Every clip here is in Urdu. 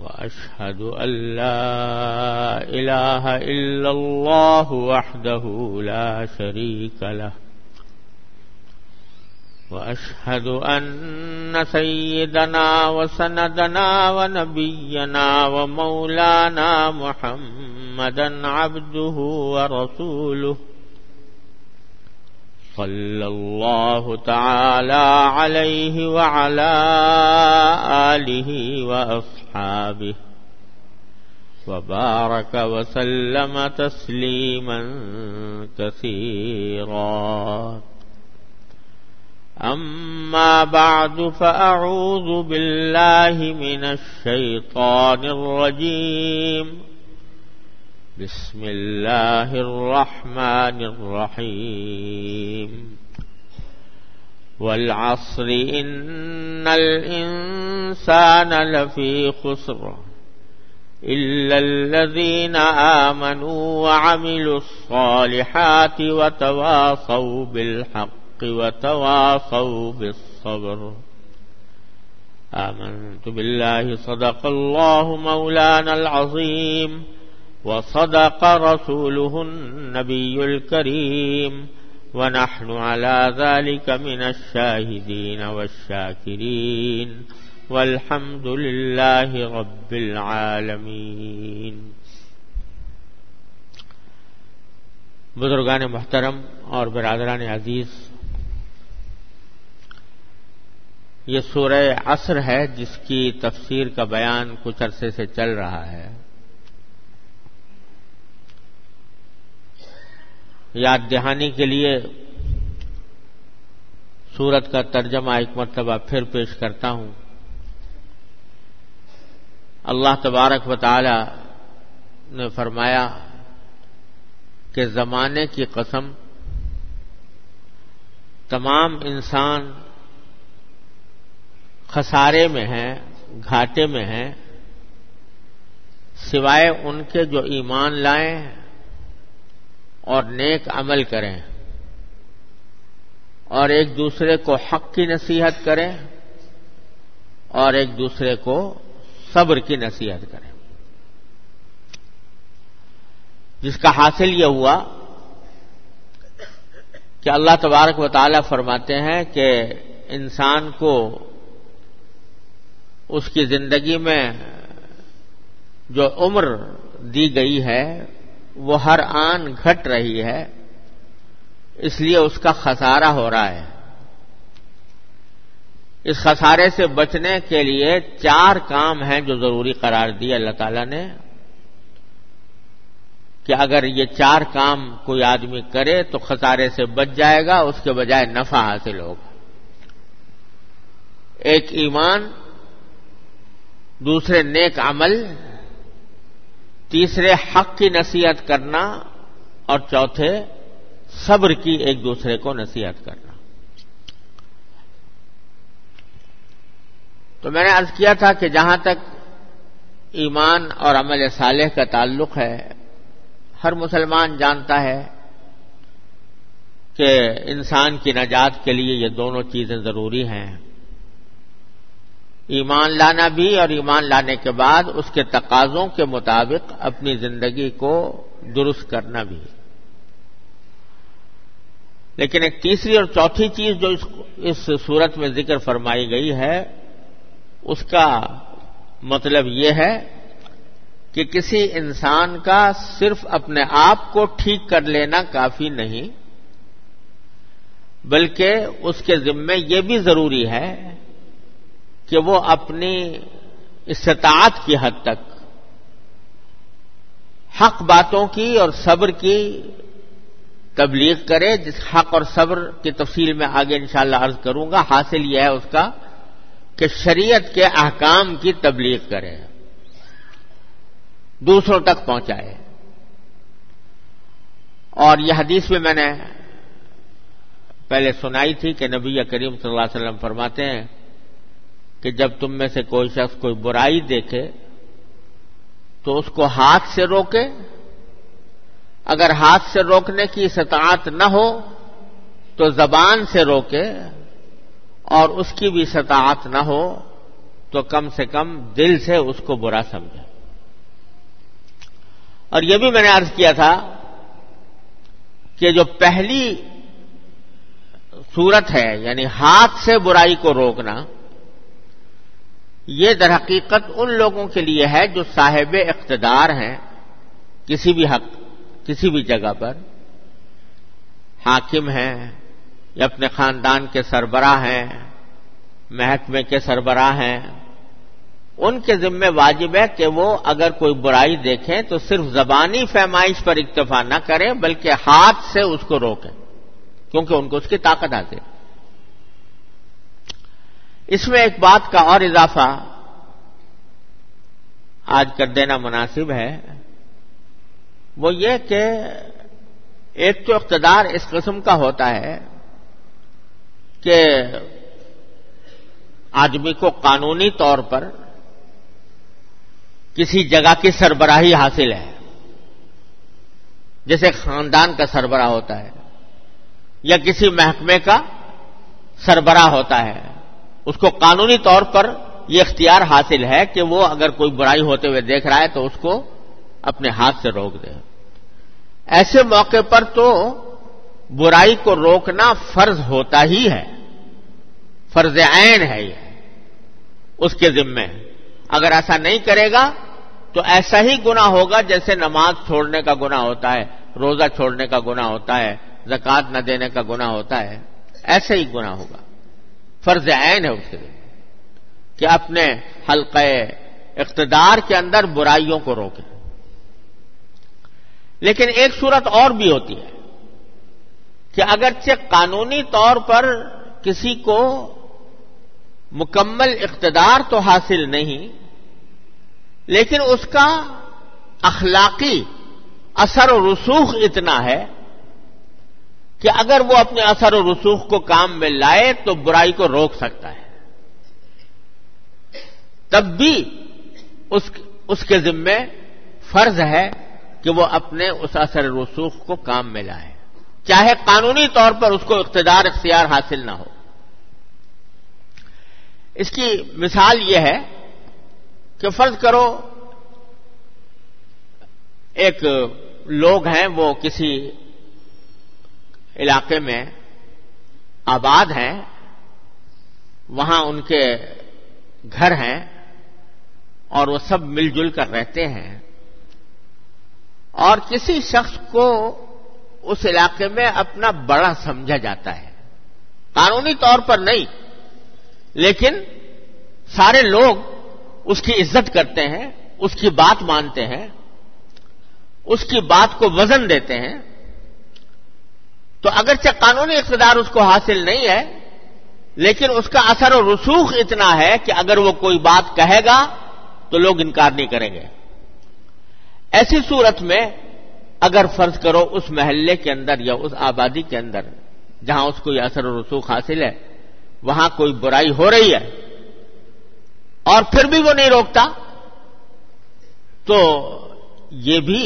وأشهد أن لا إله إلا الله وحده لا شريك له. وأشهد أن سيدنا وسندنا ونبينا ومولانا محمدا عبده ورسوله. صلى الله تعالى عليه وعلى آله وأصحابه وبارك وسلم تسليما كثيرا. أما بعد فأعوذ بالله من الشيطان الرجيم. بسم الله الرحمن الرحيم. والعصر إن الإنسان لفي خسر إلا الذين آمنوا وعملوا الصالحات وتواصوا بالحق وتواصوا بالصبر. آمنت بالله صدق الله مولانا العظيم. وصدق رسوله النبي الكريم ونحن على ذلك من الشاهدين والشاكرين والحمد لله رب العالمين. بزرگان محترم اور برادران عزیز، یہ سورہ عصر ہے جس کی تفسیر کا بیان کچھ عرصے سے چل رہا ہے۔ یاد دہانی کے لیے سورت کا ترجمہ ایک مرتبہ پھر پیش کرتا ہوں۔ اللہ تبارک و تعالی نے فرمایا کہ زمانے کی قسم تمام انسان خسارے میں ہیں، گھاٹے میں ہیں، سوائے ان کے جو ایمان لائیں اور نیک عمل کریں اور ایک دوسرے کو حق کی نصیحت کریں اور ایک دوسرے کو صبر کی نصیحت کریں۔ جس کا حاصل یہ ہوا کہ اللہ تبارک و تعالی فرماتے ہیں کہ انسان کو اس کی زندگی میں جو عمر دی گئی ہے وہ ہر آن گھٹ رہی ہے، اس لیے اس کا خسارہ ہو رہا ہے۔ اس خسارے سے بچنے کے لیے چار کام ہیں جو ضروری قرار دیے اللہ تعالی نے۔ کہ اگر یہ چار کام کوئی آدمی کرے تو خسارے سے بچ جائے گا، اس کے بجائے نفع حاصل ہوگا۔ ایک ایمان، دوسرے نیک عمل تیسرے، حق کی نصیحت کرنا اور چوتھے، صبر کی ایک دوسرے کو نصیحت کرنا۔ تو میں نے عرض کیا تھا کہ جہاں تک ایمان اور عمل صالح کا تعلق ہے، ہر مسلمان جانتا ہے کہ انسان کی نجات کے لیے یہ دونوں چیزیں ضروری ہیں۔ ایمان لانا بھی اور ایمان لانے کے بعد اس کے تقاضوں کے مطابق اپنی زندگی کو درست کرنا بھی لیکن ایک تیسری اور چوتھی چیز جو اس صورت میں ذکر فرمائی گئی ہے، اس کا مطلب یہ ہے کہ کسی انسان کا صرف اپنے آپ کو ٹھیک کر لینا کافی نہیں، بلکہ اس کے ذمے یہ بھی ضروری ہے کہ وہ اپنی استطاعت کی حد تک حق باتوں کی اور صبر کی تبلیغ کرے، جس حق اور صبر کی تفصیل میں آگے انشاءاللہ عرض کروں گا، حاصل یہ ہے اس کا کہ شریعت کے احکام کی تبلیغ کرے، دوسروں تک پہنچائے۔ اور یہ حدیث بھی میں نے پہلے سنائی تھی کہ نبی کریم صلی اللہ علیہ وسلم فرماتے ہیں کہ جب تم میں سے کوئی شخص کوئی برائی دیکھے تو اس کو ہاتھ سے روکے اگر ہاتھ سے روکنے کی استطاعت نہ ہو تو زبان سے روکے اور اس کی بھی استطاعت نہ ہو تو کم سے کم دل سے اس کو برا سمجھے اور یہ بھی میں نے عرض کیا تھا کہ جو پہلی صورت ہے یعنی ہاتھ سے برائی کو روکنا یہ در حقیقت ان لوگوں کے لیے ہے جو صاحب اقتدار ہیں، کسی بھی حق، کسی بھی جگہ پر۔ حاکم ہیں یا اپنے خاندان کے سربراہ ہیں، محکمے کے سربراہ ہیں۔ ان کے ذمہ واجب ہے کہ وہ اگر کوئی برائی دیکھیں تو صرف زبانی فیمائش پر اکتفا نہ کریں، بلکہ ہاتھ سے اس کو روکیں، کیونکہ ان کو اس کی طاقت آتی اس میں ایک بات کا اور اضافہ آج کر دینا مناسب ہے۔ وہ یہ کہ ایک تو اقتدار اس قسم کا ہوتا ہے کہ آدمی کو قانونی طور پر کسی جگہ کی سربراہی حاصل ہے۔ جیسے خاندان کا سربراہ ہوتا ہے یا کسی محکمے کا سربراہ ہوتا ہے۔ اس کو قانونی طور پر یہ اختیار حاصل ہے کہ وہ اگر کوئی برائی ہوتے ہوئے دیکھ رہا ہے تو اس کو اپنے ہاتھ سے روک دے۔ ایسے موقع پر تو برائی کو روکنا فرض ہوتا ہی ہے۔ فرض عین ہے یہ۔ اس کے ذمے۔ اگر ایسا نہیں کرے گا تو ایسا ہی گنا ہوگا جیسے نماز چھوڑنے کا گنا ہوتا ہے، روزہ چھوڑنے کا گنا ہوتا ہے زکات نہ دینے کا گنا ہوتا ہے، ایسا ہی گنا ہوگا۔ فرض عین ہے اس کے لیے کہ اپنے حلقہ اقتدار کے اندر برائیوں کو روکے لیکن ایک صورت اور بھی ہوتی ہے کہ اگرچہ قانونی طور پر کسی کو مکمل اقتدار تو حاصل نہیں، لیکن اس کا اخلاقی اثر و رسوخ اتنا ہے کہ اگر وہ اپنے اثر و رسوخ کو کام میں لائے تو برائی کو روک سکتا ہے۔ تب بھی اس اس کے ذمے فرض ہے کہ وہ اپنے اس اثر رسوخ کو کام میں لائے۔ چاہے قانونی طور پر اس کو اقتدار اختیار حاصل نہ ہو۔ اس کی مثال یہ ہے کہ فرض کرو ایک لوگ ہیں وہ کسی علاقے میں آباد ہیں، وہاں ان کے گھر ہیں اور وہ سب مل جل کر رہتے ہیں۔ اور کسی شخص کو اس علاقے میں اپنا بڑا سمجھا جاتا ہے۔ قانونی طور پر نہیں، لیکن سارے لوگ اس کی عزت کرتے ہیں، اس کی بات مانتے ہیں، اس کی بات کو وزن دیتے ہیں۔ تو اگرچہ قانونی اقتدار اس کو حاصل نہیں ہے، لیکن اس کا اثر و رسوخ اتنا ہے کہ اگر وہ کوئی بات کہے گا تو لوگ انکار نہیں کریں گے۔ ایسی صورت میں اگر فرض کرو اس محلے کے اندر یا اس آبادی کے اندر جہاں اس کو یہ اثر و رسوخ حاصل ہے، وہاں کوئی برائی ہو رہی ہے اور پھر بھی وہ نہیں روکتا، تو یہ بھی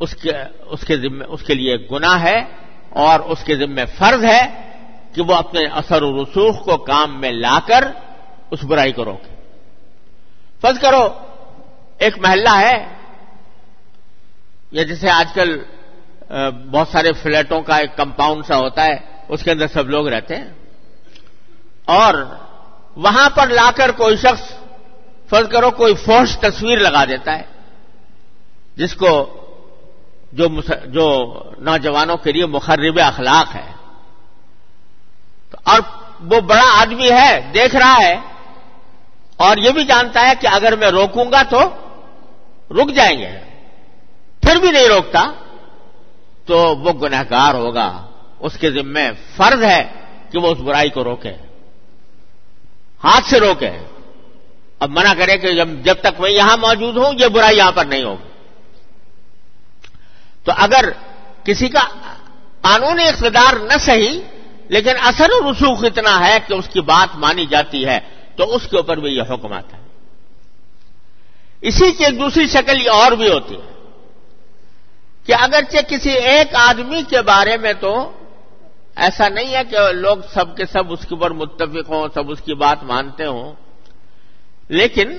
اس کے اس کے ذمے اس کے لیے گناہ ہے اور اس کے ذمے فرض ہے کہ وہ اپنے اثر و رسوخ کو کام میں لا کر اس برائی کو روکے۔ فرض کرو، ایک محلہ ہے، یا جیسے آج کل بہت سارے فلیٹوں کا ایک کمپاؤنڈ سا ہوتا ہے، اس کے اندر سب لوگ رہتے ہیں۔ اور وہاں پر لا کر کوئی شخص، فرض کرو، کوئی فوش تصویر لگا دیتا ہے، جس کو جو جو نوجوانوں کے لیے مخرب اخلاق ہے۔ اور وہ بڑا آدمی ہے، دیکھ رہا ہے۔ اور یہ بھی جانتا ہے کہ اگر میں روکوں گا تو رک جائیں گے۔ پھر بھی نہیں روکتا۔ تو وہ گنہگار ہوگا۔ اس کے ذمے فرض ہے کہ وہ اس برائی کو روکے۔ ہاتھ سے روکے۔ اب منع کرے کہ جب تک میں یہاں موجود ہوں، یہ برائی یہاں پر نہیں ہوگی۔ تو اگر کسی کا قانونی اقتدار نہ صحیح، لیکن اثر و رسوخ اتنا ہے کہ اس کی بات مانی جاتی ہے، تو اس کے اوپر بھی یہ حکم آتا ہے۔ اسی کی ایک دوسری شکل یہ اور بھی ہوتی ہے کہ اگرچہ کسی ایک آدمی کے بارے میں تو ایسا نہیں ہے کہ لوگ سب کے سب اس کے اوپر متفق ہوں، سب اس کی بات مانتے ہوں، لیکن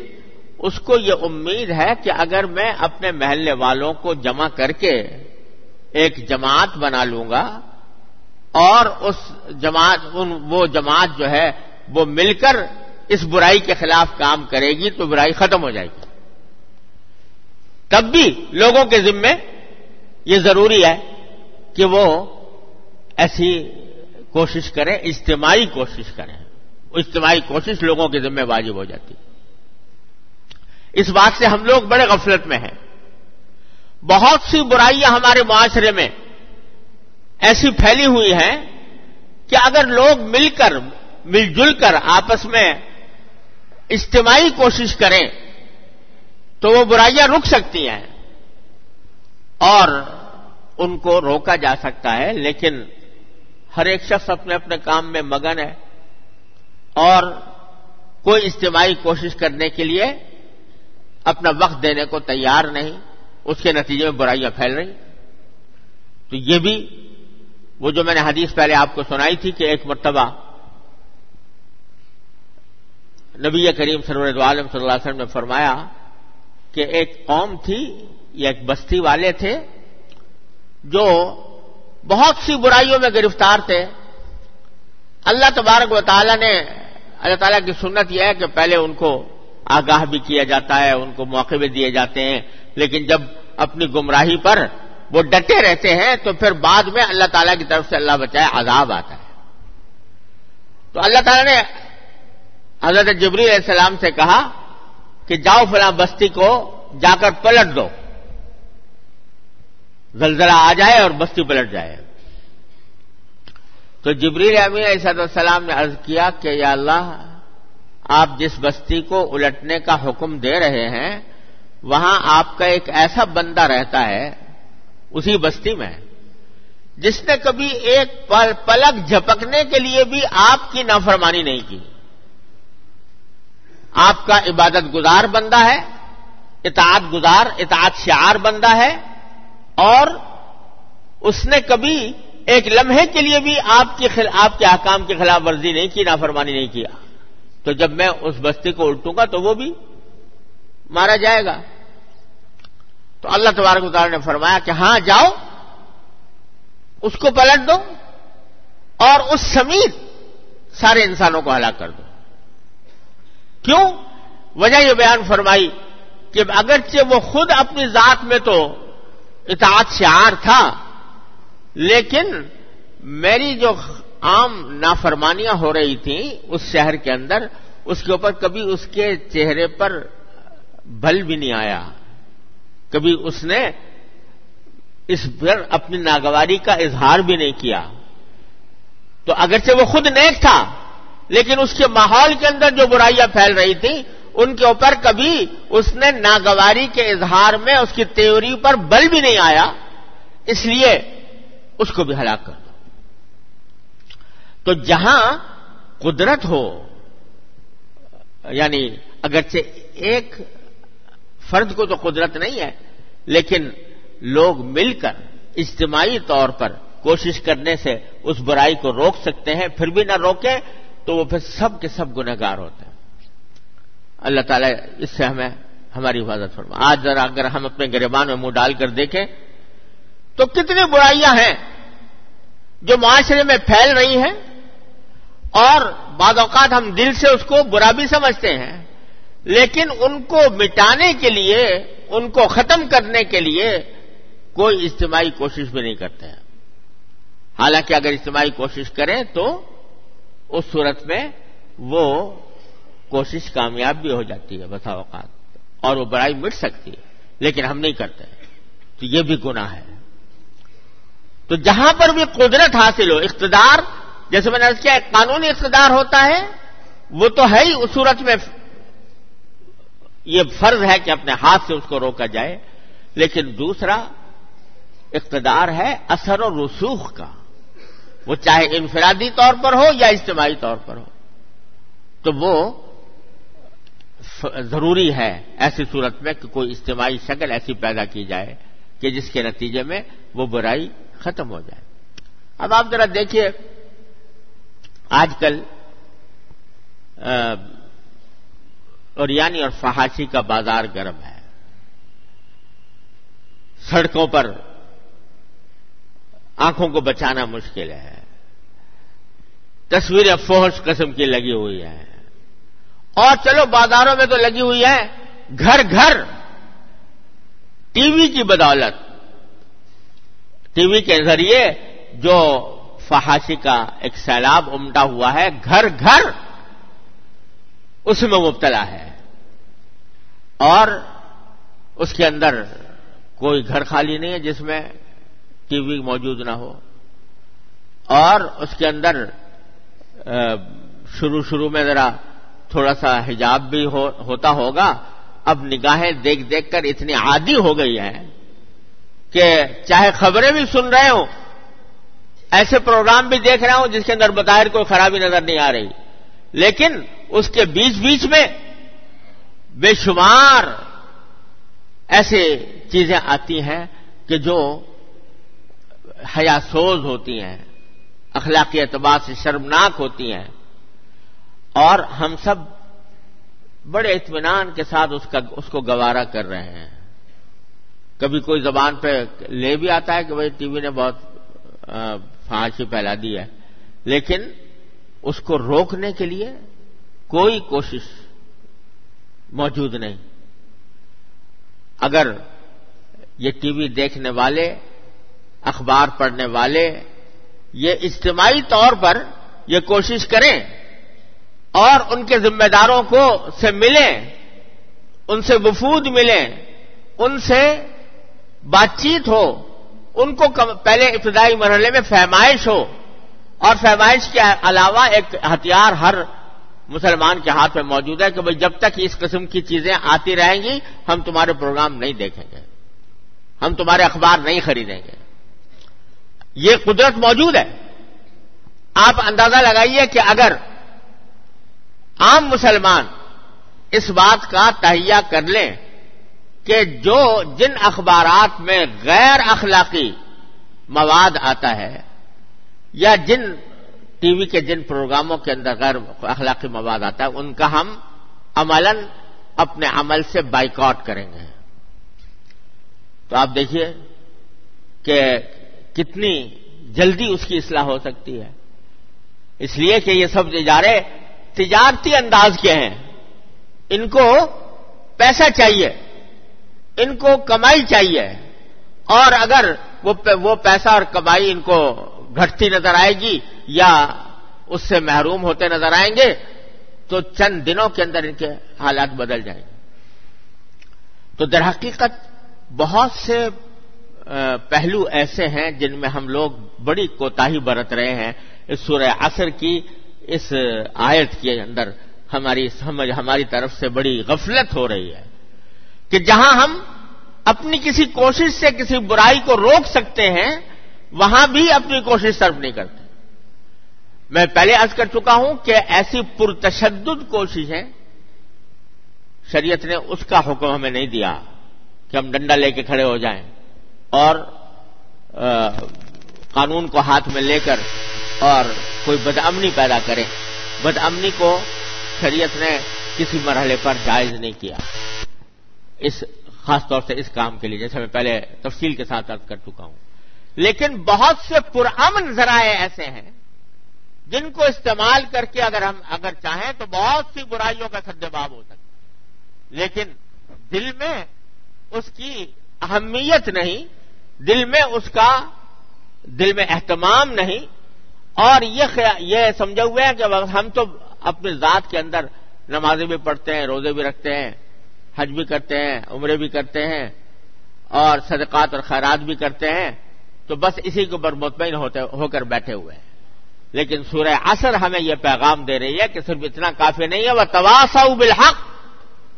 اس کو یہ امید ہے کہ اگر میں اپنے محلے والوں کو جمع کر کے ایک جماعت بنا لوں گا اور اس جماعت، ان وہ جماعت جو ہے، وہ مل کر اس برائی کے خلاف کام کرے گی تو برائی ختم ہو جائے گی۔ تب بھی لوگوں کے ذمے یہ ضروری ہے کہ وہ ایسی کوشش کریں، اجتماعی کوشش کریں۔ اجتماعی کوشش لوگوں کے ذمہ واجب ہو جاتی۔ ہے اس بات سے ہم لوگ بڑے غفلت میں ہیں۔ بہت سی برائیاں ہمارے معاشرے میں ایسی پھیلی ہوئی ہیں کہ اگر لوگ مل کر، مل جل کر آپس میں اجتماعی کوشش کریں تو وہ برائیاں رک سکتی ہیں اور ان کو روکا جا سکتا ہے، لیکن ہر ایک شخص اپنے اپنے کام میں مگن ہے اور کوئی اجتماعی کوشش کرنے کے لیے اپنا وقت دینے کو تیار نہیں، اس کے نتیجے میں برائیاں پھیل رہی۔ تو یہ بھی وہ جو میں نے حدیث پہلے آپ کو سنائی تھی کہ ایک مرتبہ نبی کریم سرور عالم صلی اللہ علیہ وسلم نے فرمایا کہ ایک قوم تھی یا ایک بستی والے تھے جو بہت سی برائیوں میں گرفتار تھے۔ اللہ تبارک و تعالیٰ نے، اللہ تعالیٰ کی سنت یہ ہے کہ پہلے ان کو آگاہ بھی کیا جاتا ہے، ان کو موقع بھی دیے جاتے ہیں۔ لیکن جب اپنی گمراہی پر وہ ڈٹے رہتے ہیں، تو پھر بعد میں اللہ تعالیٰ کی طرف سے اللہ بچائے عذاب آتا ہے۔ تو اللہ تعالیٰ نے حضرت جبری علیہ السلام سے کہا کہ جاؤ فلاں بستی کو جا کر پلٹ دو۔ زلزلہ آ جائے اور بستی پلٹ جائے۔ تو جبریل امین علیہ السلام نے عرض کیا کہ یا اللہ آپ جس بستی کو الٹنے کا حکم دے رہے ہیں، وہاں آپ کا ایک ایسا بندہ رہتا ہے، اسی بستی میں، جس نے کبھی ایک پل پلک جھپکنے کے لیے بھی آپ کی نافرمانی نہیں کی۔ آپ کا عبادت گزار بندہ ہے، اطاعت گزار، اطاعت شعار بندہ ہے، اور اس نے کبھی ایک لمحے کے لیے بھی آپ کی خل... آپ کے حکام کی خلاف ورزی نہیں کی، نافرمانی نہیں کیا۔ تو جب میں اس بستی کو الٹوں گا تو وہ بھی مارا جائے گا۔ تو اللہ تبارک اتار نے فرمایا کہ ہاں جاؤ، اس کو پلٹ دو اور اس سمیت سارے انسانوں کو ہلاک کر دو۔ کیوں؟ وجہ یہ بیان فرمائی کہ اگرچہ وہ خود اپنی ذات میں تو اطاعت شعار تھا، لیکن میری جو عام نافرمانیاں ہو رہی تھیں اس شہر کے اندر، اس کے اوپر کبھی اس کے چہرے پر بل بھی نہیں آیا۔ کبھی اس نے اس پر اپنی ناگواری کا اظہار بھی نہیں کیا۔ تو اگرچہ وہ خود نیک تھا، لیکن اس کے ماحول کے اندر جو برائیاں پھیل رہی تھیں، ان کے اوپر کبھی اس نے ناگواری کے اظہار میں اس کی تیوری پر بل بھی نہیں آیا۔ اس لیے اس کو بھی ہلاک کر۔ تو جہاں قدرت ہو یعنی اگرچہ ایک فرد کو تو قدرت نہیں ہے، لیکن لوگ مل کر اجتماعی طور پر کوشش کرنے سے اس برائی کو روک سکتے ہیں، پھر بھی نہ روکیں تو وہ پھر سب کے سب گنہگار ہوتے ہیں۔ اللہ تعالیٰ اس سے ہمیں ہماری حفاظت فرما۔ آج ذرا اگر ہم اپنے گریبان میں منہ ڈال کر دیکھیں تو کتنی برائیاں ہیں جو معاشرے میں پھیل رہی ہیں۔ اور بعض اوقات ہم دل سے اس کو برا بھی سمجھتے ہیں، لیکن ان کو مٹانے کے لیے، ان کو ختم کرنے کے لیے کوئی اجتماعی کوشش بھی نہیں کرتے ہیں۔ حالانکہ اگر اجتماعی کوشش کریں تو اس صورت میں وہ کوشش کامیاب بھی ہو جاتی ہے بسا اوقات، اور وہ برائی مٹ سکتی ہے، لیکن ہم نہیں کرتے۔ تو یہ بھی گناہ ہے۔ تو جہاں پر بھی قدرت حاصل ہو، اقتدار جیسے میں نے کیا ایک قانونی اقتدار ہوتا ہے، وہ تو ہے ہی اس صورت میں یہ فرض ہے کہ اپنے ہاتھ سے اس کو روکا جائے، لیکن دوسرا اقتدار ہے اثر و رسوخ کا۔ وہ چاہے انفرادی طور پر ہو یا اجتماعی طور پر ہو۔ تو وہ ضروری ہے ایسی صورت میں کہ کوئی اجتماعی شکل ایسی پیدا کی جائے کہ جس کے نتیجے میں وہ برائی ختم ہو جائے۔ اب آپ ذرا دیکھیے آج کل اور یعنی اور فحاشی کا بازار گرم ہے۔ سڑکوں پر آنکھوں کو بچانا مشکل ہے۔ تصویریں فوہش قسم کی لگی ہوئی ہیں اور چلو، بازاروں میں تو لگی ہوئی ہے۔ گھر گھر۔ ٹی وی کی بدولت۔ ٹی وی کے ذریعے جو فحاشی کا ایک سیلاب امٹا ہوا ہے گھر گھر اس میں مبتلا ہے۔ اور اس کے اندر کوئی گھر خالی نہیں ہے جس میں ٹی وی موجود نہ ہو۔ اور اس کے اندر شروع شروع میں ذرا تھوڑا سا حجاب بھی ہو, ہوتا ہوگا۔ اب نگاہیں دیکھ دیکھ کر اتنی عادی ہو گئی ہیں کہ چاہے خبریں بھی سن رہے ہوں ایسے پروگرام بھی دیکھ رہا ہوں جس کے اندر بظاہر کوئی خرابی نظر نہیں آ رہی۔ لیکن اس کے بیچ بیچ میں بے شمار ایسے چیزیں آتی ہیں کہ جو حیا سوز ہوتی ہیں، اخلاقی اعتبار سے شرمناک ہوتی ہیں۔ اور ہم سب بڑے اطمینان کے ساتھ اس کا، اس کو گوارا کر رہے ہیں۔ کبھی کوئی زبان پہ لے بھی آتا ہے کہ بھائی ٹی وی نے بہت ہاں، فحاشی پھیلا دی ہے۔ لیکن اس کو روکنے کے لیے کوئی کوشش موجود نہیں۔ اگر یہ ٹی وی دیکھنے والے، اخبار پڑھنے والے، یہ اجتماعی طور پر یہ کوشش کریں اور ان کے ذمہ داروں کو سے ملیں، ان سے وفود ملیں، ان سے بات چیت ہو ان کو پہلے ابتدائی مرحلے میں فہمائش ہو اور فہمائش کے علاوہ ایک ہتھیار ہر مسلمان کے ہاتھ میں موجود ہے کہ بھائی جب تک اس قسم کی چیزیں آتی رہیں گی، ہم تمہارے پروگرام نہیں دیکھیں گے۔ ہم تمہارے اخبار نہیں خریدیں گے۔ یہ قدرت موجود ہے۔ آپ اندازہ لگائیے کہ اگر عام مسلمان اس بات کا تہیا کر لیں کہ جو جن اخبارات میں غیر اخلاقی مواد آتا ہے یا جن ٹی وی کے جن پروگراموں کے اندر غیر اخلاقی مواد آتا ہے، ان کا ہم عمل اپنے عمل سے بائیکاٹ کریں گے۔ تو آپ دیکھیے کہ کتنی جلدی اس کی اصلاح ہو سکتی ہے۔ اس لیے کہ یہ سب ادارے تجارتی انداز کے ہیں۔ ان کو پیسہ چاہیے۔ ان کو کمائی چاہیے اور اگر وہ پیسہ اور کمائی ان کو گھٹتی نظر آئے گی یا اس سے محروم ہوتے نظر آئیں گے، تو چند دنوں کے اندر ان کے حالات بدل جائیں گے۔ تو در حقیقت بہت سے پہلو ایسے ہیں جن میں ہم لوگ بڑی کوتاہی برت رہے ہیں۔ اس سورہ عصر کی اس آیت کے اندر ہماری سمجھ، ہماری طرف سے بڑی غفلت ہو رہی ہے۔ کہ جہاں ہم اپنی کسی کوشش سے کسی برائی کو روک سکتے ہیں، وہاں بھی اپنی کوشش صرف نہیں کرتے۔ میں پہلے عرض کر چکا ہوں کہ ایسی پرتشدد کوششیں شریعت نے اس کا حکم ہمیں نہیں دیا کہ ہم ڈنڈا لے کے کھڑے ہو جائیں اور قانون کو ہاتھ میں لے کر اور کوئی بدامنی پیدا کرے بدامنی کو شریعت نے کسی مرحلے پر جائز نہیں کیا۔ اس خاص طور سے اس کام کے لیے، جیسے میں پہلے تفصیل کے ساتھ عرض کر چکا ہوں۔ لیکن بہت سے پرامن ذرائع ایسے ہیں جن کو استعمال کر کے اگر ہم، اگر چاہیں تو بہت سی برائیوں کا سدباب ہو سکتا لیکن دل میں اس کی اہمیت نہیں، دل میں اس کا، دل میں اہتمام نہیں۔ اور یہ یہ سمجھا ہوا ہے کہ ہم تو اپنی ذات کے اندر نمازیں بھی پڑھتے ہیں، روزے بھی رکھتے ہیں حج بھی کرتے ہیں عمرے بھی کرتے ہیں اور صدقات اور خیرات بھی کرتے ہیں تو بس اسی کے اوپر مطمئن ہوتے ہو کر بیٹھے ہوئے ہیں۔ لیکن سورہ اثر ہمیں یہ پیغام دے رہی ہے کہ صرف اتنا کافی نہیں ہے وہ تواسا بالحق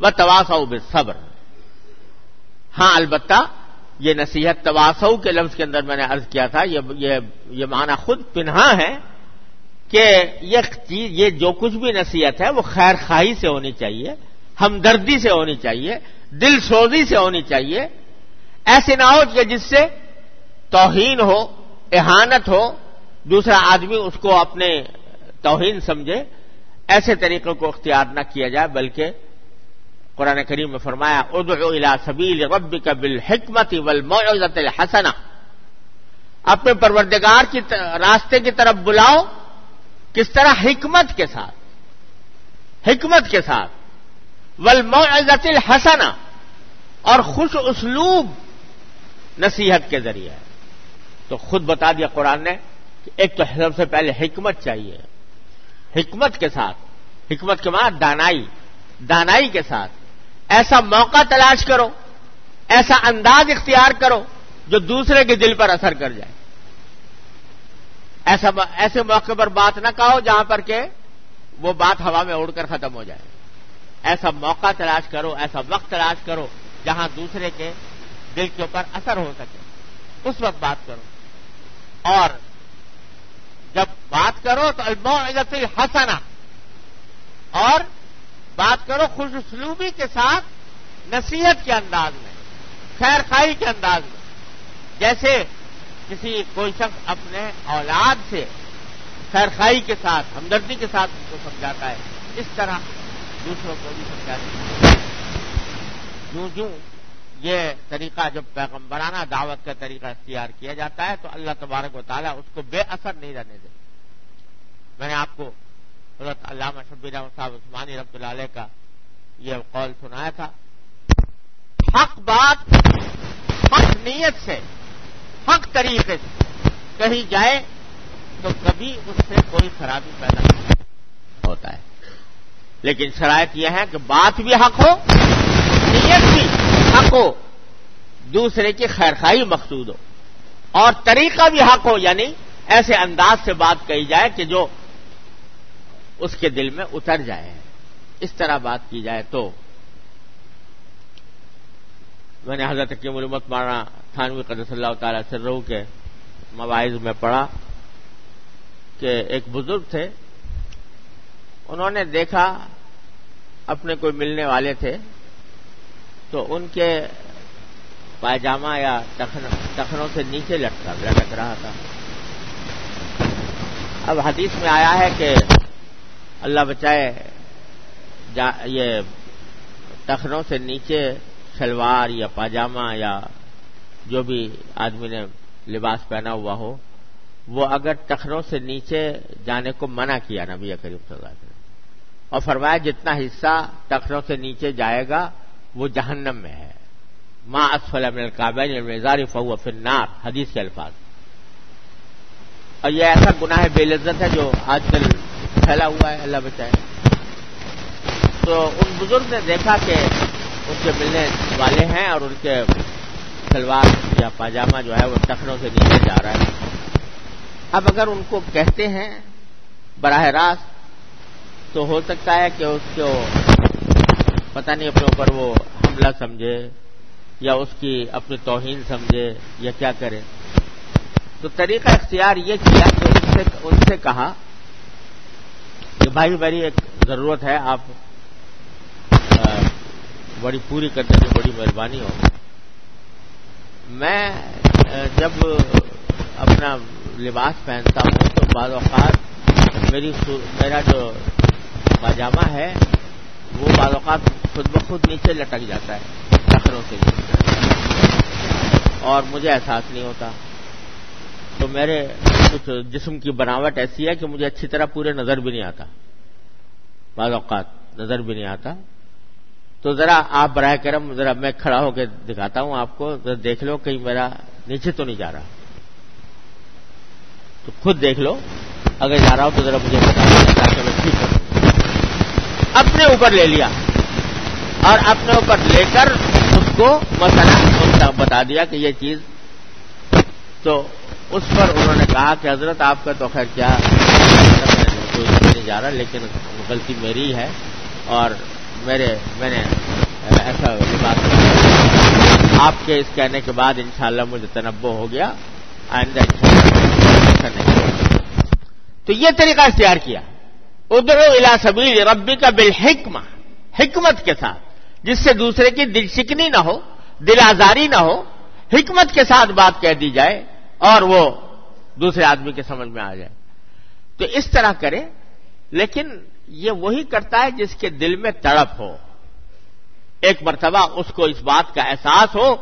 و تواسا بالصبر۔ ہاں البتہ یہ نصیحت تواسو کے لفظ کے اندر میں نے عرض کیا تھا یہ یہ, یہ معنی خود پنہا ہے کہ یہ چیز یہ جو کچھ بھی نصیحت ہے وہ خیر خواہی سے ہونی چاہیے۔ ہمدردی سے ہونی چاہیے، دل سوزی سے ہونی چاہیے، ایسے نہ ہو کہ جس سے توہین ہو، احانت ہو، دوسرا آدمی اس کو اپنے توہین سمجھے۔ ایسے طریقوں کو اختیار نہ کیا جائے، بلکہ قرآن کریم میں فرمایا، ادعو الى سبیل ربک بالحکمت والموعظت الحسنہ۔ اپنے پروردگار کی راستے کی طرف بلاؤ، کس طرح حکمت کے ساتھ؟ حکمت کے ساتھ۔ والموعظت الحسنہ اور خوش اسلوب نصیحت کے ذریعے تو خود بتا دیا قرآن نے کہ ایک تو سب سے پہلے حکمت چاہیے۔ حکمت کے ساتھ۔ حکمت کے بعد دانائی۔ دانائی کے ساتھ۔ ایسا موقع تلاش کرو۔ ایسا انداز اختیار کرو جو دوسرے کے دل پر اثر کر جائے۔ ایسا ایسے موقع پر بات نہ کہو جہاں پر کہ وہ بات ہوا میں اڑ کر ختم ہو جائے۔ ایسا موقع تلاش کرو، ایسا وقت تلاش کرو جہاں دوسرے کے دل کے اوپر اثر ہو سکے۔ اس وقت بات کرو۔ اور جب بات کرو تو الموعظت حسنا اور بات کرو خوش اسلوبی کے ساتھ نصیحت کے انداز میں، خیر خائی کے انداز میں۔ جیسے کسی کوئی شخص اپنے اولاد سے خیر خائی کے ساتھ، ہمدردی کے ساتھ ان کو سمجھاتا ہے، اس طرح دوسروں کو بھی سمجھاتا ہے جوں یہ طریقہ جب پیغمبرانہ دعوت کا طریقہ اختیار کیا جاتا ہے تو اللہ تبارک و تعالیٰ اس کو بے اثر نہیں رہنے دے۔ میں نے آپ کو حضرت علامہ شبیر صاحب عثمانی رحمۃ اللہ علیہ کا یہ قول سنایا تھا۔ حق بات حق نیت سے، حق طریقے سے کہیں جائے تو کبھی اس سے کوئی خرابی پیدا نہیں ہوتا ہے۔ لیکن شرائط یہ ہے کہ بات بھی حق ہو، نیت بھی حق ہو، دوسرے کی خیرخائی مقصود ہو۔ اور طریقہ بھی حق ہو یعنی ایسے انداز سے بات کہی جائے کہ جو اس کے دل میں اتر جائے۔ اس طرح بات کی جائے تو میں نے حضرت کی علومت مارا تھانوی قدر صلی اللہ تعالی سرو کے مواعظ میں پڑھا کہ ایک بزرگ تھے، انہوں نے دیکھا اپنے کوئی ملنے والے تھے، تو ان کے پائجامہ یا ٹخنوں سے نیچے لٹکا، لٹک رہا تھا۔ اب حدیث میں آیا ہے کہ اللہ بچائے یہ ٹخنوں سے نیچے شلوار یا پاجامہ یا جو بھی آدمی نے لباس پہنا ہوا ہو، وہ اگر ٹخنوں سے نیچے جانے کو منع کیا نبی کریم صلی اللہ علیہ وسلم اور فرمایا جتنا حصہ ٹخنوں سے نیچے جائے گا، وہ جہنم میں ہے۔ ماں اسفل من القابین مزار فہو فنار حدیث کے الفاظ۔ اور یہ ایسا گناہ بے لذت ہے جو آج کل پھیلا ہوا ہے، اللہ بچائے۔ تو ان بزرگ نے دیکھا کہ ان کے ملنے والے ہیں اور ان کے سلوار یا پاجامہ جو ہے وہ ٹخنوں سے نیچے جا رہا ہے۔ اب اگر ان کو کہتے ہیں براہ راست تو ہو سکتا ہے کہ اس کو پتہ نہیں اپنے اوپر وہ حملہ سمجھے یا اس کی اپنی توہین سمجھے یا کیا کرے۔ تو طریقہ اختیار یہ کیا کہ ان سے کہا کہ بھائی، میری ایک ضرورت ہے، آپ بڑی پوری کرنے کی بڑی مہربانی ہو۔ میں جب اپنا لباس پہنتا ہوں تو بعض اوقات میری میرا جو پاجامہ ہے، وہ بعض اوقات خود بخود نیچے لٹک جاتا ہے ٹکروں سے اور مجھے احساس نہیں ہوتا۔ تو میرے کچھ جسم کی بناوٹ ایسی ہے کہ مجھے اچھی طرح پورے نظر بھی نہیں آتا۔ بعض اوقات نظر بھی نہیں آتا۔ تو ذرا آپ براہ کرم ذرا میں کھڑا ہو کے دکھاتا ہوں آپ کو۔ ذرا دیکھ لو کہیں میرا نیچے تو نہیں جا رہا۔ تو خود دیکھ لو۔ اگر جا رہا ہو تو ذرا مجھے بتا تاکہ میں اپنے اوپر لے لیا اور اپنے اوپر لے کر اس کو مسئلہ بتا دیا کہ یہ چیز تو اس پر انہوں نے کہا کہ حضرت آپ کا تو خیر کیا جا رہا، لیکن غلطی میری ہے اور میرے میں نے ایسا بات آپ کے اس کہنے کے بعد انشاءاللہ مجھے تنبع ہو گیا۔ آئندہ ایسا نہیں تو یہ طریقہ اختیار کیا۔ ادھر الا سبیل ربی کا بالحکمہ، حکمت کے ساتھ، جس سے دوسرے کی دل شکنی نہ ہو، دل آزاری نہ ہو، حکمت کے ساتھ بات کہہ دی جائے اور وہ دوسرے آدمی کے سمجھ میں آ جائے۔ تو اس طرح کرے، لیکن یہ وہی کرتا ہے جس کے دل میں تڑپ ہو۔ ایک مرتبہ اس کو اس بات کا احساس ہو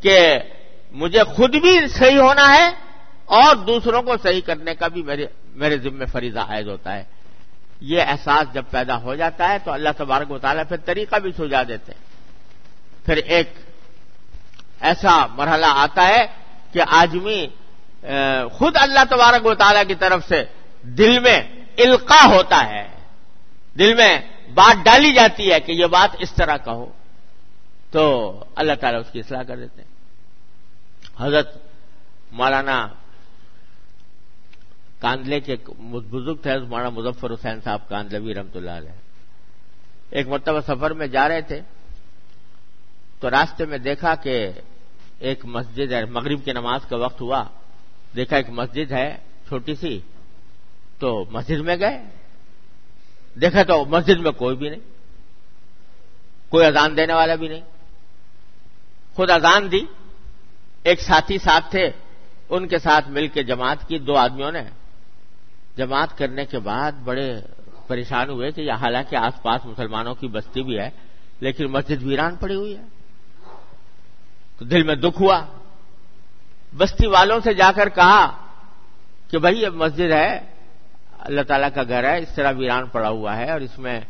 کہ مجھے خود بھی صحیح ہونا ہے اور دوسروں کو صحیح کرنے کا بھی میرے میرے ذمہ فریضہ عائد ہوتا ہے۔ یہ احساس جب پیدا ہو جاتا ہے تو اللہ تبارک و تعالیٰ پھر طریقہ بھی سجا دیتے ہیں۔ پھر ایک ایسا مرحلہ آتا ہے کہ آدمی خود اللہ تبارک و تعالیٰ کی طرف سے دل میں القا ہوتا ہے۔ دل میں بات ڈالی جاتی ہے کہ یہ بات اس طرح کا ہو۔ تو اللہ تعالیٰ اس کی اصلاح کر دیتے ہیں۔ حضرت مولانا کاندلے کے بزرگ تھے، مولانا مظفر حسین صاحب کاندلوی رحمت اللہ علیہ۔ ایک مرتبہ سفر میں جا رہے تھے، تو راستے میں دیکھا کہ ایک مسجد ہے، مغرب کی نماز کا وقت ہوا۔ دیکھا ایک مسجد ہے، چھوٹی سی۔ تو مسجد میں گئے۔ دیکھا تو مسجد میں کوئی بھی نہیں۔ کوئی اذان دینے والا بھی نہیں۔ خود اذان دی۔ ایک ساتھی ساتھ تھے، ان کے ساتھ مل کے جماعت کی دو آدمیوں نے جماعت کرنے کے بعد بڑے پریشان ہوئے کہ یہ حالانکہ آس پاس مسلمانوں کی بستی بھی ہے، لیکن مسجد ویران پڑی ہوئی ہے۔ تو دل میں دکھ ہوا۔ بستی والوں سے جا کر کہا کہ بھائی یہ مسجد ہے، اللہ تعالیٰ کا گھر ہے، اس طرح ویران پڑا ہوا ہے اور اس میں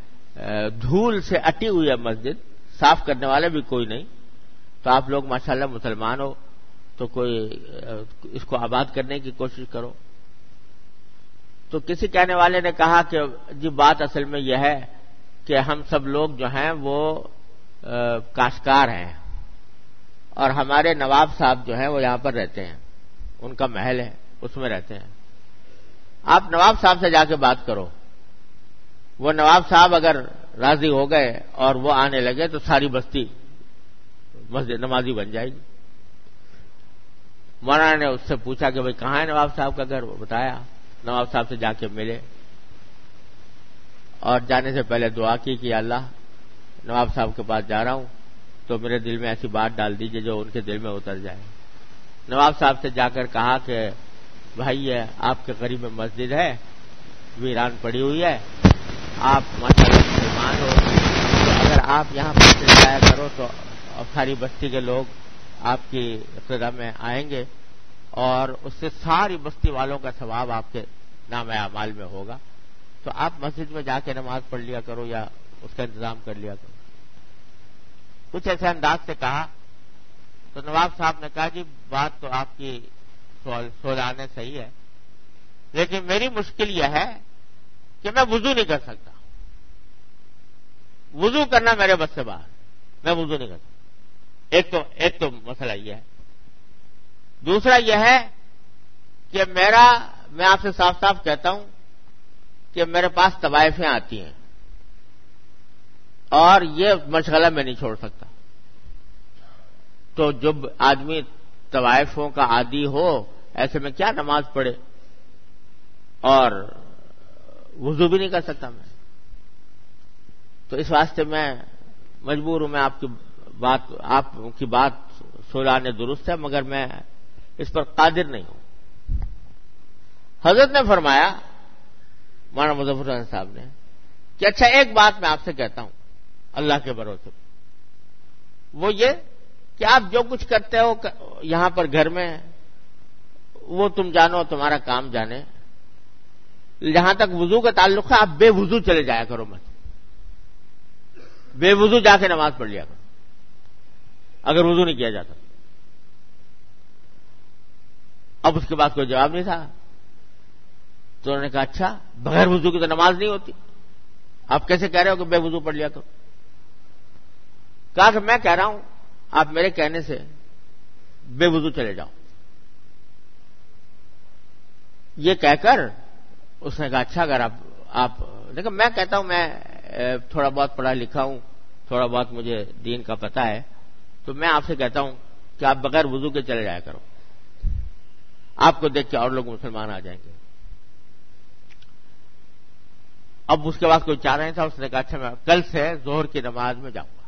دھول سے اٹی ہوئی ہے مسجد، صاف کرنے والے بھی کوئی نہیں۔ تو آپ لوگ ماشاءاللہ مسلمان ہو، تو کوئی اس کو آباد کرنے کی کوشش کرو۔ تو کسی کہنے والے نے کہا کہ جی بات اصل میں یہ ہے کہ ہم سب لوگ جو ہیں وہ کاشکار ہیں۔ اور ہمارے نواب صاحب جو ہیں وہ یہاں پر رہتے ہیں۔ ان کا محل ہے، اس میں رہتے ہیں۔ آپ نواب صاحب سے جا کے بات کرو۔ وہ نواب صاحب اگر راضی ہو گئے اور وہ آنے لگے تو ساری بستی مسجد نمازی بن جائے گی۔ مولانا نے اس سے پوچھا کہ بھائی کہاں ہے نواب صاحب کا گھر؟ وہ بتایا۔ نواب صاحب سے جا کے ملے اور جانے سے پہلے دعا کی کہ اللہ، نواب صاحب کے پاس جا رہا ہوں تو میرے دل میں ایسی بات ڈال دیجیے جو ان کے دل میں اتر جائے۔ نواب صاحب سے جا کر کہا کہ، بھائی، یہ آپ کے قریب میں مسجد ہے، ویران پڑی ہوئی ہے، آپ مسلمان ہو۔ اگر آپ یہاں پر جایا کرو تو ساری بستی کے لوگ آپ کی ابتدا میں آئیں گے۔ اور اس سے ساری بستی والوں کا ثواب آپ کے نام اعمال میں ہوگا۔ تو آپ مسجد میں جا کے نماز پڑھ لیا کرو یا اس کا انتظام کر لیا کرو۔ کچھ ایسے انداز سے کہا، تو نواب صاحب نے کہا جی بات تو آپ کی سولانے صحیح ہے، لیکن میری مشکل یہ ہے کہ میں وضو نہیں کر سکتا۔ وضو کرنا میرے بس سے باہر، میں وضو نہیں کر سکتا۔ ایک تو ایک تو مسئلہ یہ ہے دوسرا یہ ہے کہ میرا میں آپ سے صاف صاف کہتا ہوں کہ میرے پاس طوائفیں آتی ہیں اور یہ مشغلہ میں نہیں چھوڑ سکتا۔ تو جب آدمی طوائفوں کا عادی ہو، ایسے میں کیا نماز پڑھے؟ اور وضو بھی نہیں کر سکتا میں۔ تو اس واسطے میں مجبور ہوں میں آپ کی بات، آپ کی بات سولانے درست ہے، مگر میں اس پر قادر نہیں ہوں۔ حضرت نے فرمایا مانا مظفر صاحب نے، کہ اچھا ایک بات میں آپ سے کہتا ہوں، اللہ کے بھروسے وہ یہ کہ آپ جو کچھ کرتے ہو، یہاں پر گھر میں، وہ تم جانو، تمہارا کام جانے۔ جہاں تک وضو کا تعلق ہے، آپ بے وضو چلے جایا کرو مت۔ بے وضو جا کے نماز پڑھ لیا کرو۔ اگر وضو نہیں کیا جاتا۔ اب اس کے بعد کوئی جواب نہیں تھا تو انہوں نے کہا اچھا بغیر وضو کی تو نماز نہیں ہوتی۔ آپ کیسے کہہ رہے ہو کہ بے وضو پڑھ لیا کرو کہا کہ میں کہہ رہا ہوں، آپ میرے کہنے سے بے وضو چلے جاؤ۔ یہ کہہ کر اس نے کہا اچھا اگر آپ آپ دیکھیں میں کہتا ہوں، میں تھوڑا بہت پڑھا لکھا ہوں، تھوڑا بہت مجھے دین کا پتا ہے، تو میں آپ سے کہتا ہوں کہ آپ بغیر وضو کے چلے جایا کرو۔ آپ کو دیکھ کے اور لوگ مسلمان آ جائیں گے۔ اب اس کے بعد کوئی چاہ رہے تھا، اس نے کہا اچھا میں کل سے زہر کی نماز میں جاؤں گا۔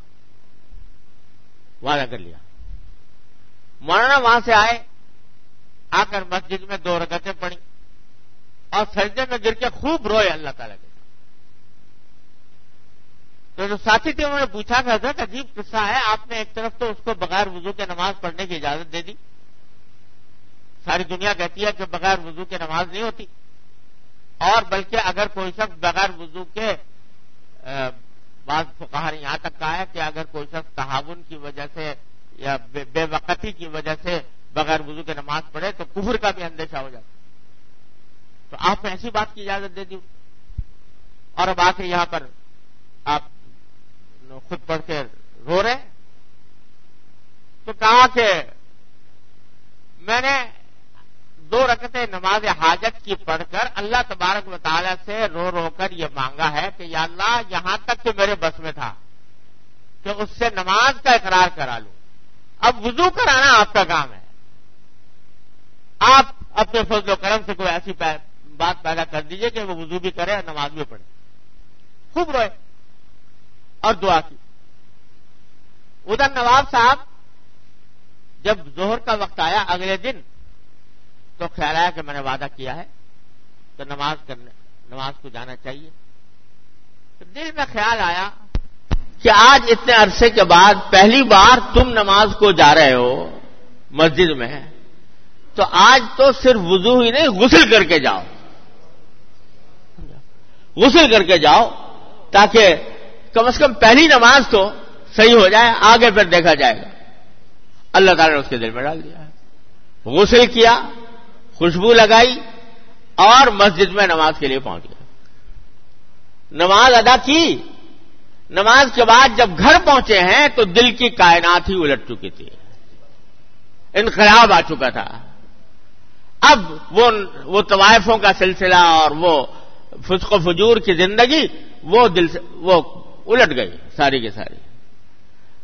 وعدہ کر لیا۔ مولانا وہاں سے آئے، آ کر مسجد میں دو رکعتیں پڑی اور سجدے میں گر کے خوب روئے، اللہ تعالیٰ کے۔ تو جو ساتھی تھے، انہوں نے پوچھا کہ حضرت، عجیب قصہ ہے، آپ نے ایک طرف تو اس کو بغیر وضو کے نماز پڑھنے کی اجازت دے دی۔ ساری دنیا کہتی ہے کہ بغیر وضو کے نماز نہیں ہوتی۔ اور بلکہ اگر کوئی شخص بغیر وضو کے بعض فقہر یہاں تک کہا ہے کہ اگر کوئی شخص تعاون کی وجہ سے یا بے وقتی کی وجہ سے بغیر وضو کے نماز پڑھے تو کفر کا بھی اندیشہ ہو جاتا۔ تو آپ نے ایسی بات کی اجازت دے دی۔ اور اب آ کے یہاں پر آپ خود پڑھ کے رو رہے تو کہا کہ میں نے دو رکعتیں نماز حاجت کی پڑھ کر اللہ تبارک و تعالی سے رو رو کر یہ مانگا ہے کہ یا اللہ یہاں تک کہ میرے بس میں تھا کہ اس سے نماز کا اقرار کرا لوں۔ اب وضو کرانا آپ کا کام ہے۔ آپ اپنے فضل و کرم سے کوئی ایسی بات پیدا کر دیجیے کہ وہ وضو بھی کرے اور نماز بھی پڑھے۔ خوب روئے۔ اور دعا کی۔ ادھر نواب صاحب، جب زہر کا وقت آیا اگلے دن تو خیال آیا کہ میں نے وعدہ کیا ہے تو نماز کرنے نماز کو جانا چاہیے۔ تو دل میں خیال آیا کہ آج اتنے عرصے کے بعد پہلی بار تم نماز کو جا رہے ہو، مسجد میں۔ تو آج تو صرف وضو ہی نہیں، غسل کر کے جاؤ۔ غسل کر کے جاؤ تاکہ کم از کم پہلی نماز تو صحیح ہو جائے، آگے پھر دیکھا جائے گا۔ اللہ تعالیٰ نے اس کے دل میں ڈال دیا۔ غسل کیا خوشبو لگائی اور مسجد میں نماز کے لیے پہنچ گیا نماز ادا کی۔ نماز کے بعد جب گھر پہنچے ہیں تو دل کی کائنات ہی الٹ چکی تھی۔ انقلاب آ چکا تھا۔ اب وہ وہ طوائفوں کا سلسلہ اور وہ فسق و فجور کی زندگی وہ دل سے، وہ الٹ گئی ساری کی ساری۔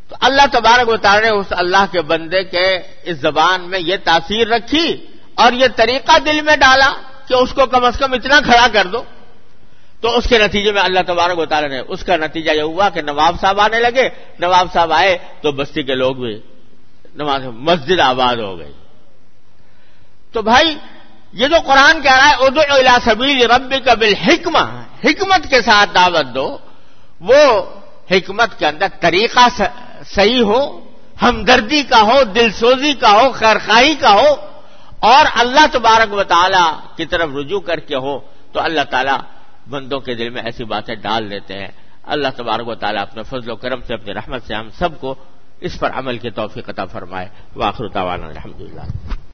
تو اللہ تبارک و تعالی نے اس اللہ کے بندے کے اس زبان میں یہ تاثیر رکھی۔ اور یہ طریقہ دل میں ڈالا کہ اس کو کم از کم اتنا کھڑا کر دو۔ تو اس کے نتیجے میں اللہ تبارک و تعالی نے، اس کا نتیجہ یہ ہوا کہ نواب صاحب آنے لگے۔ نواب صاحب آئے تو بستی کے لوگ بھی نماز، مسجد آباد ہو گئی تو بھائی، یہ جو قرآن کہہ رہا ہے اردو الا سبیل رب کا بل حکمت کے ساتھ دعوت دو۔ وہ حکمت کے اندر طریقہ صحیح ہو، ہمدردی کا ہو دل سوزی کا ہو خیرخائی کا ہو اور اللہ تبارک و تعالی کی طرف رجوع کر کے ہو تو اللہ تعالیٰ بندوں کے دل میں ایسی باتیں ڈال دیتے ہیں۔ اللہ تبارک و تعالیٰ اپنے فضل و کرم سے اپنی رحمت سے ہم سب کو اس پر عمل کی توفیق عطا فرمائے۔ واخر تعالیٰ الحمد للہ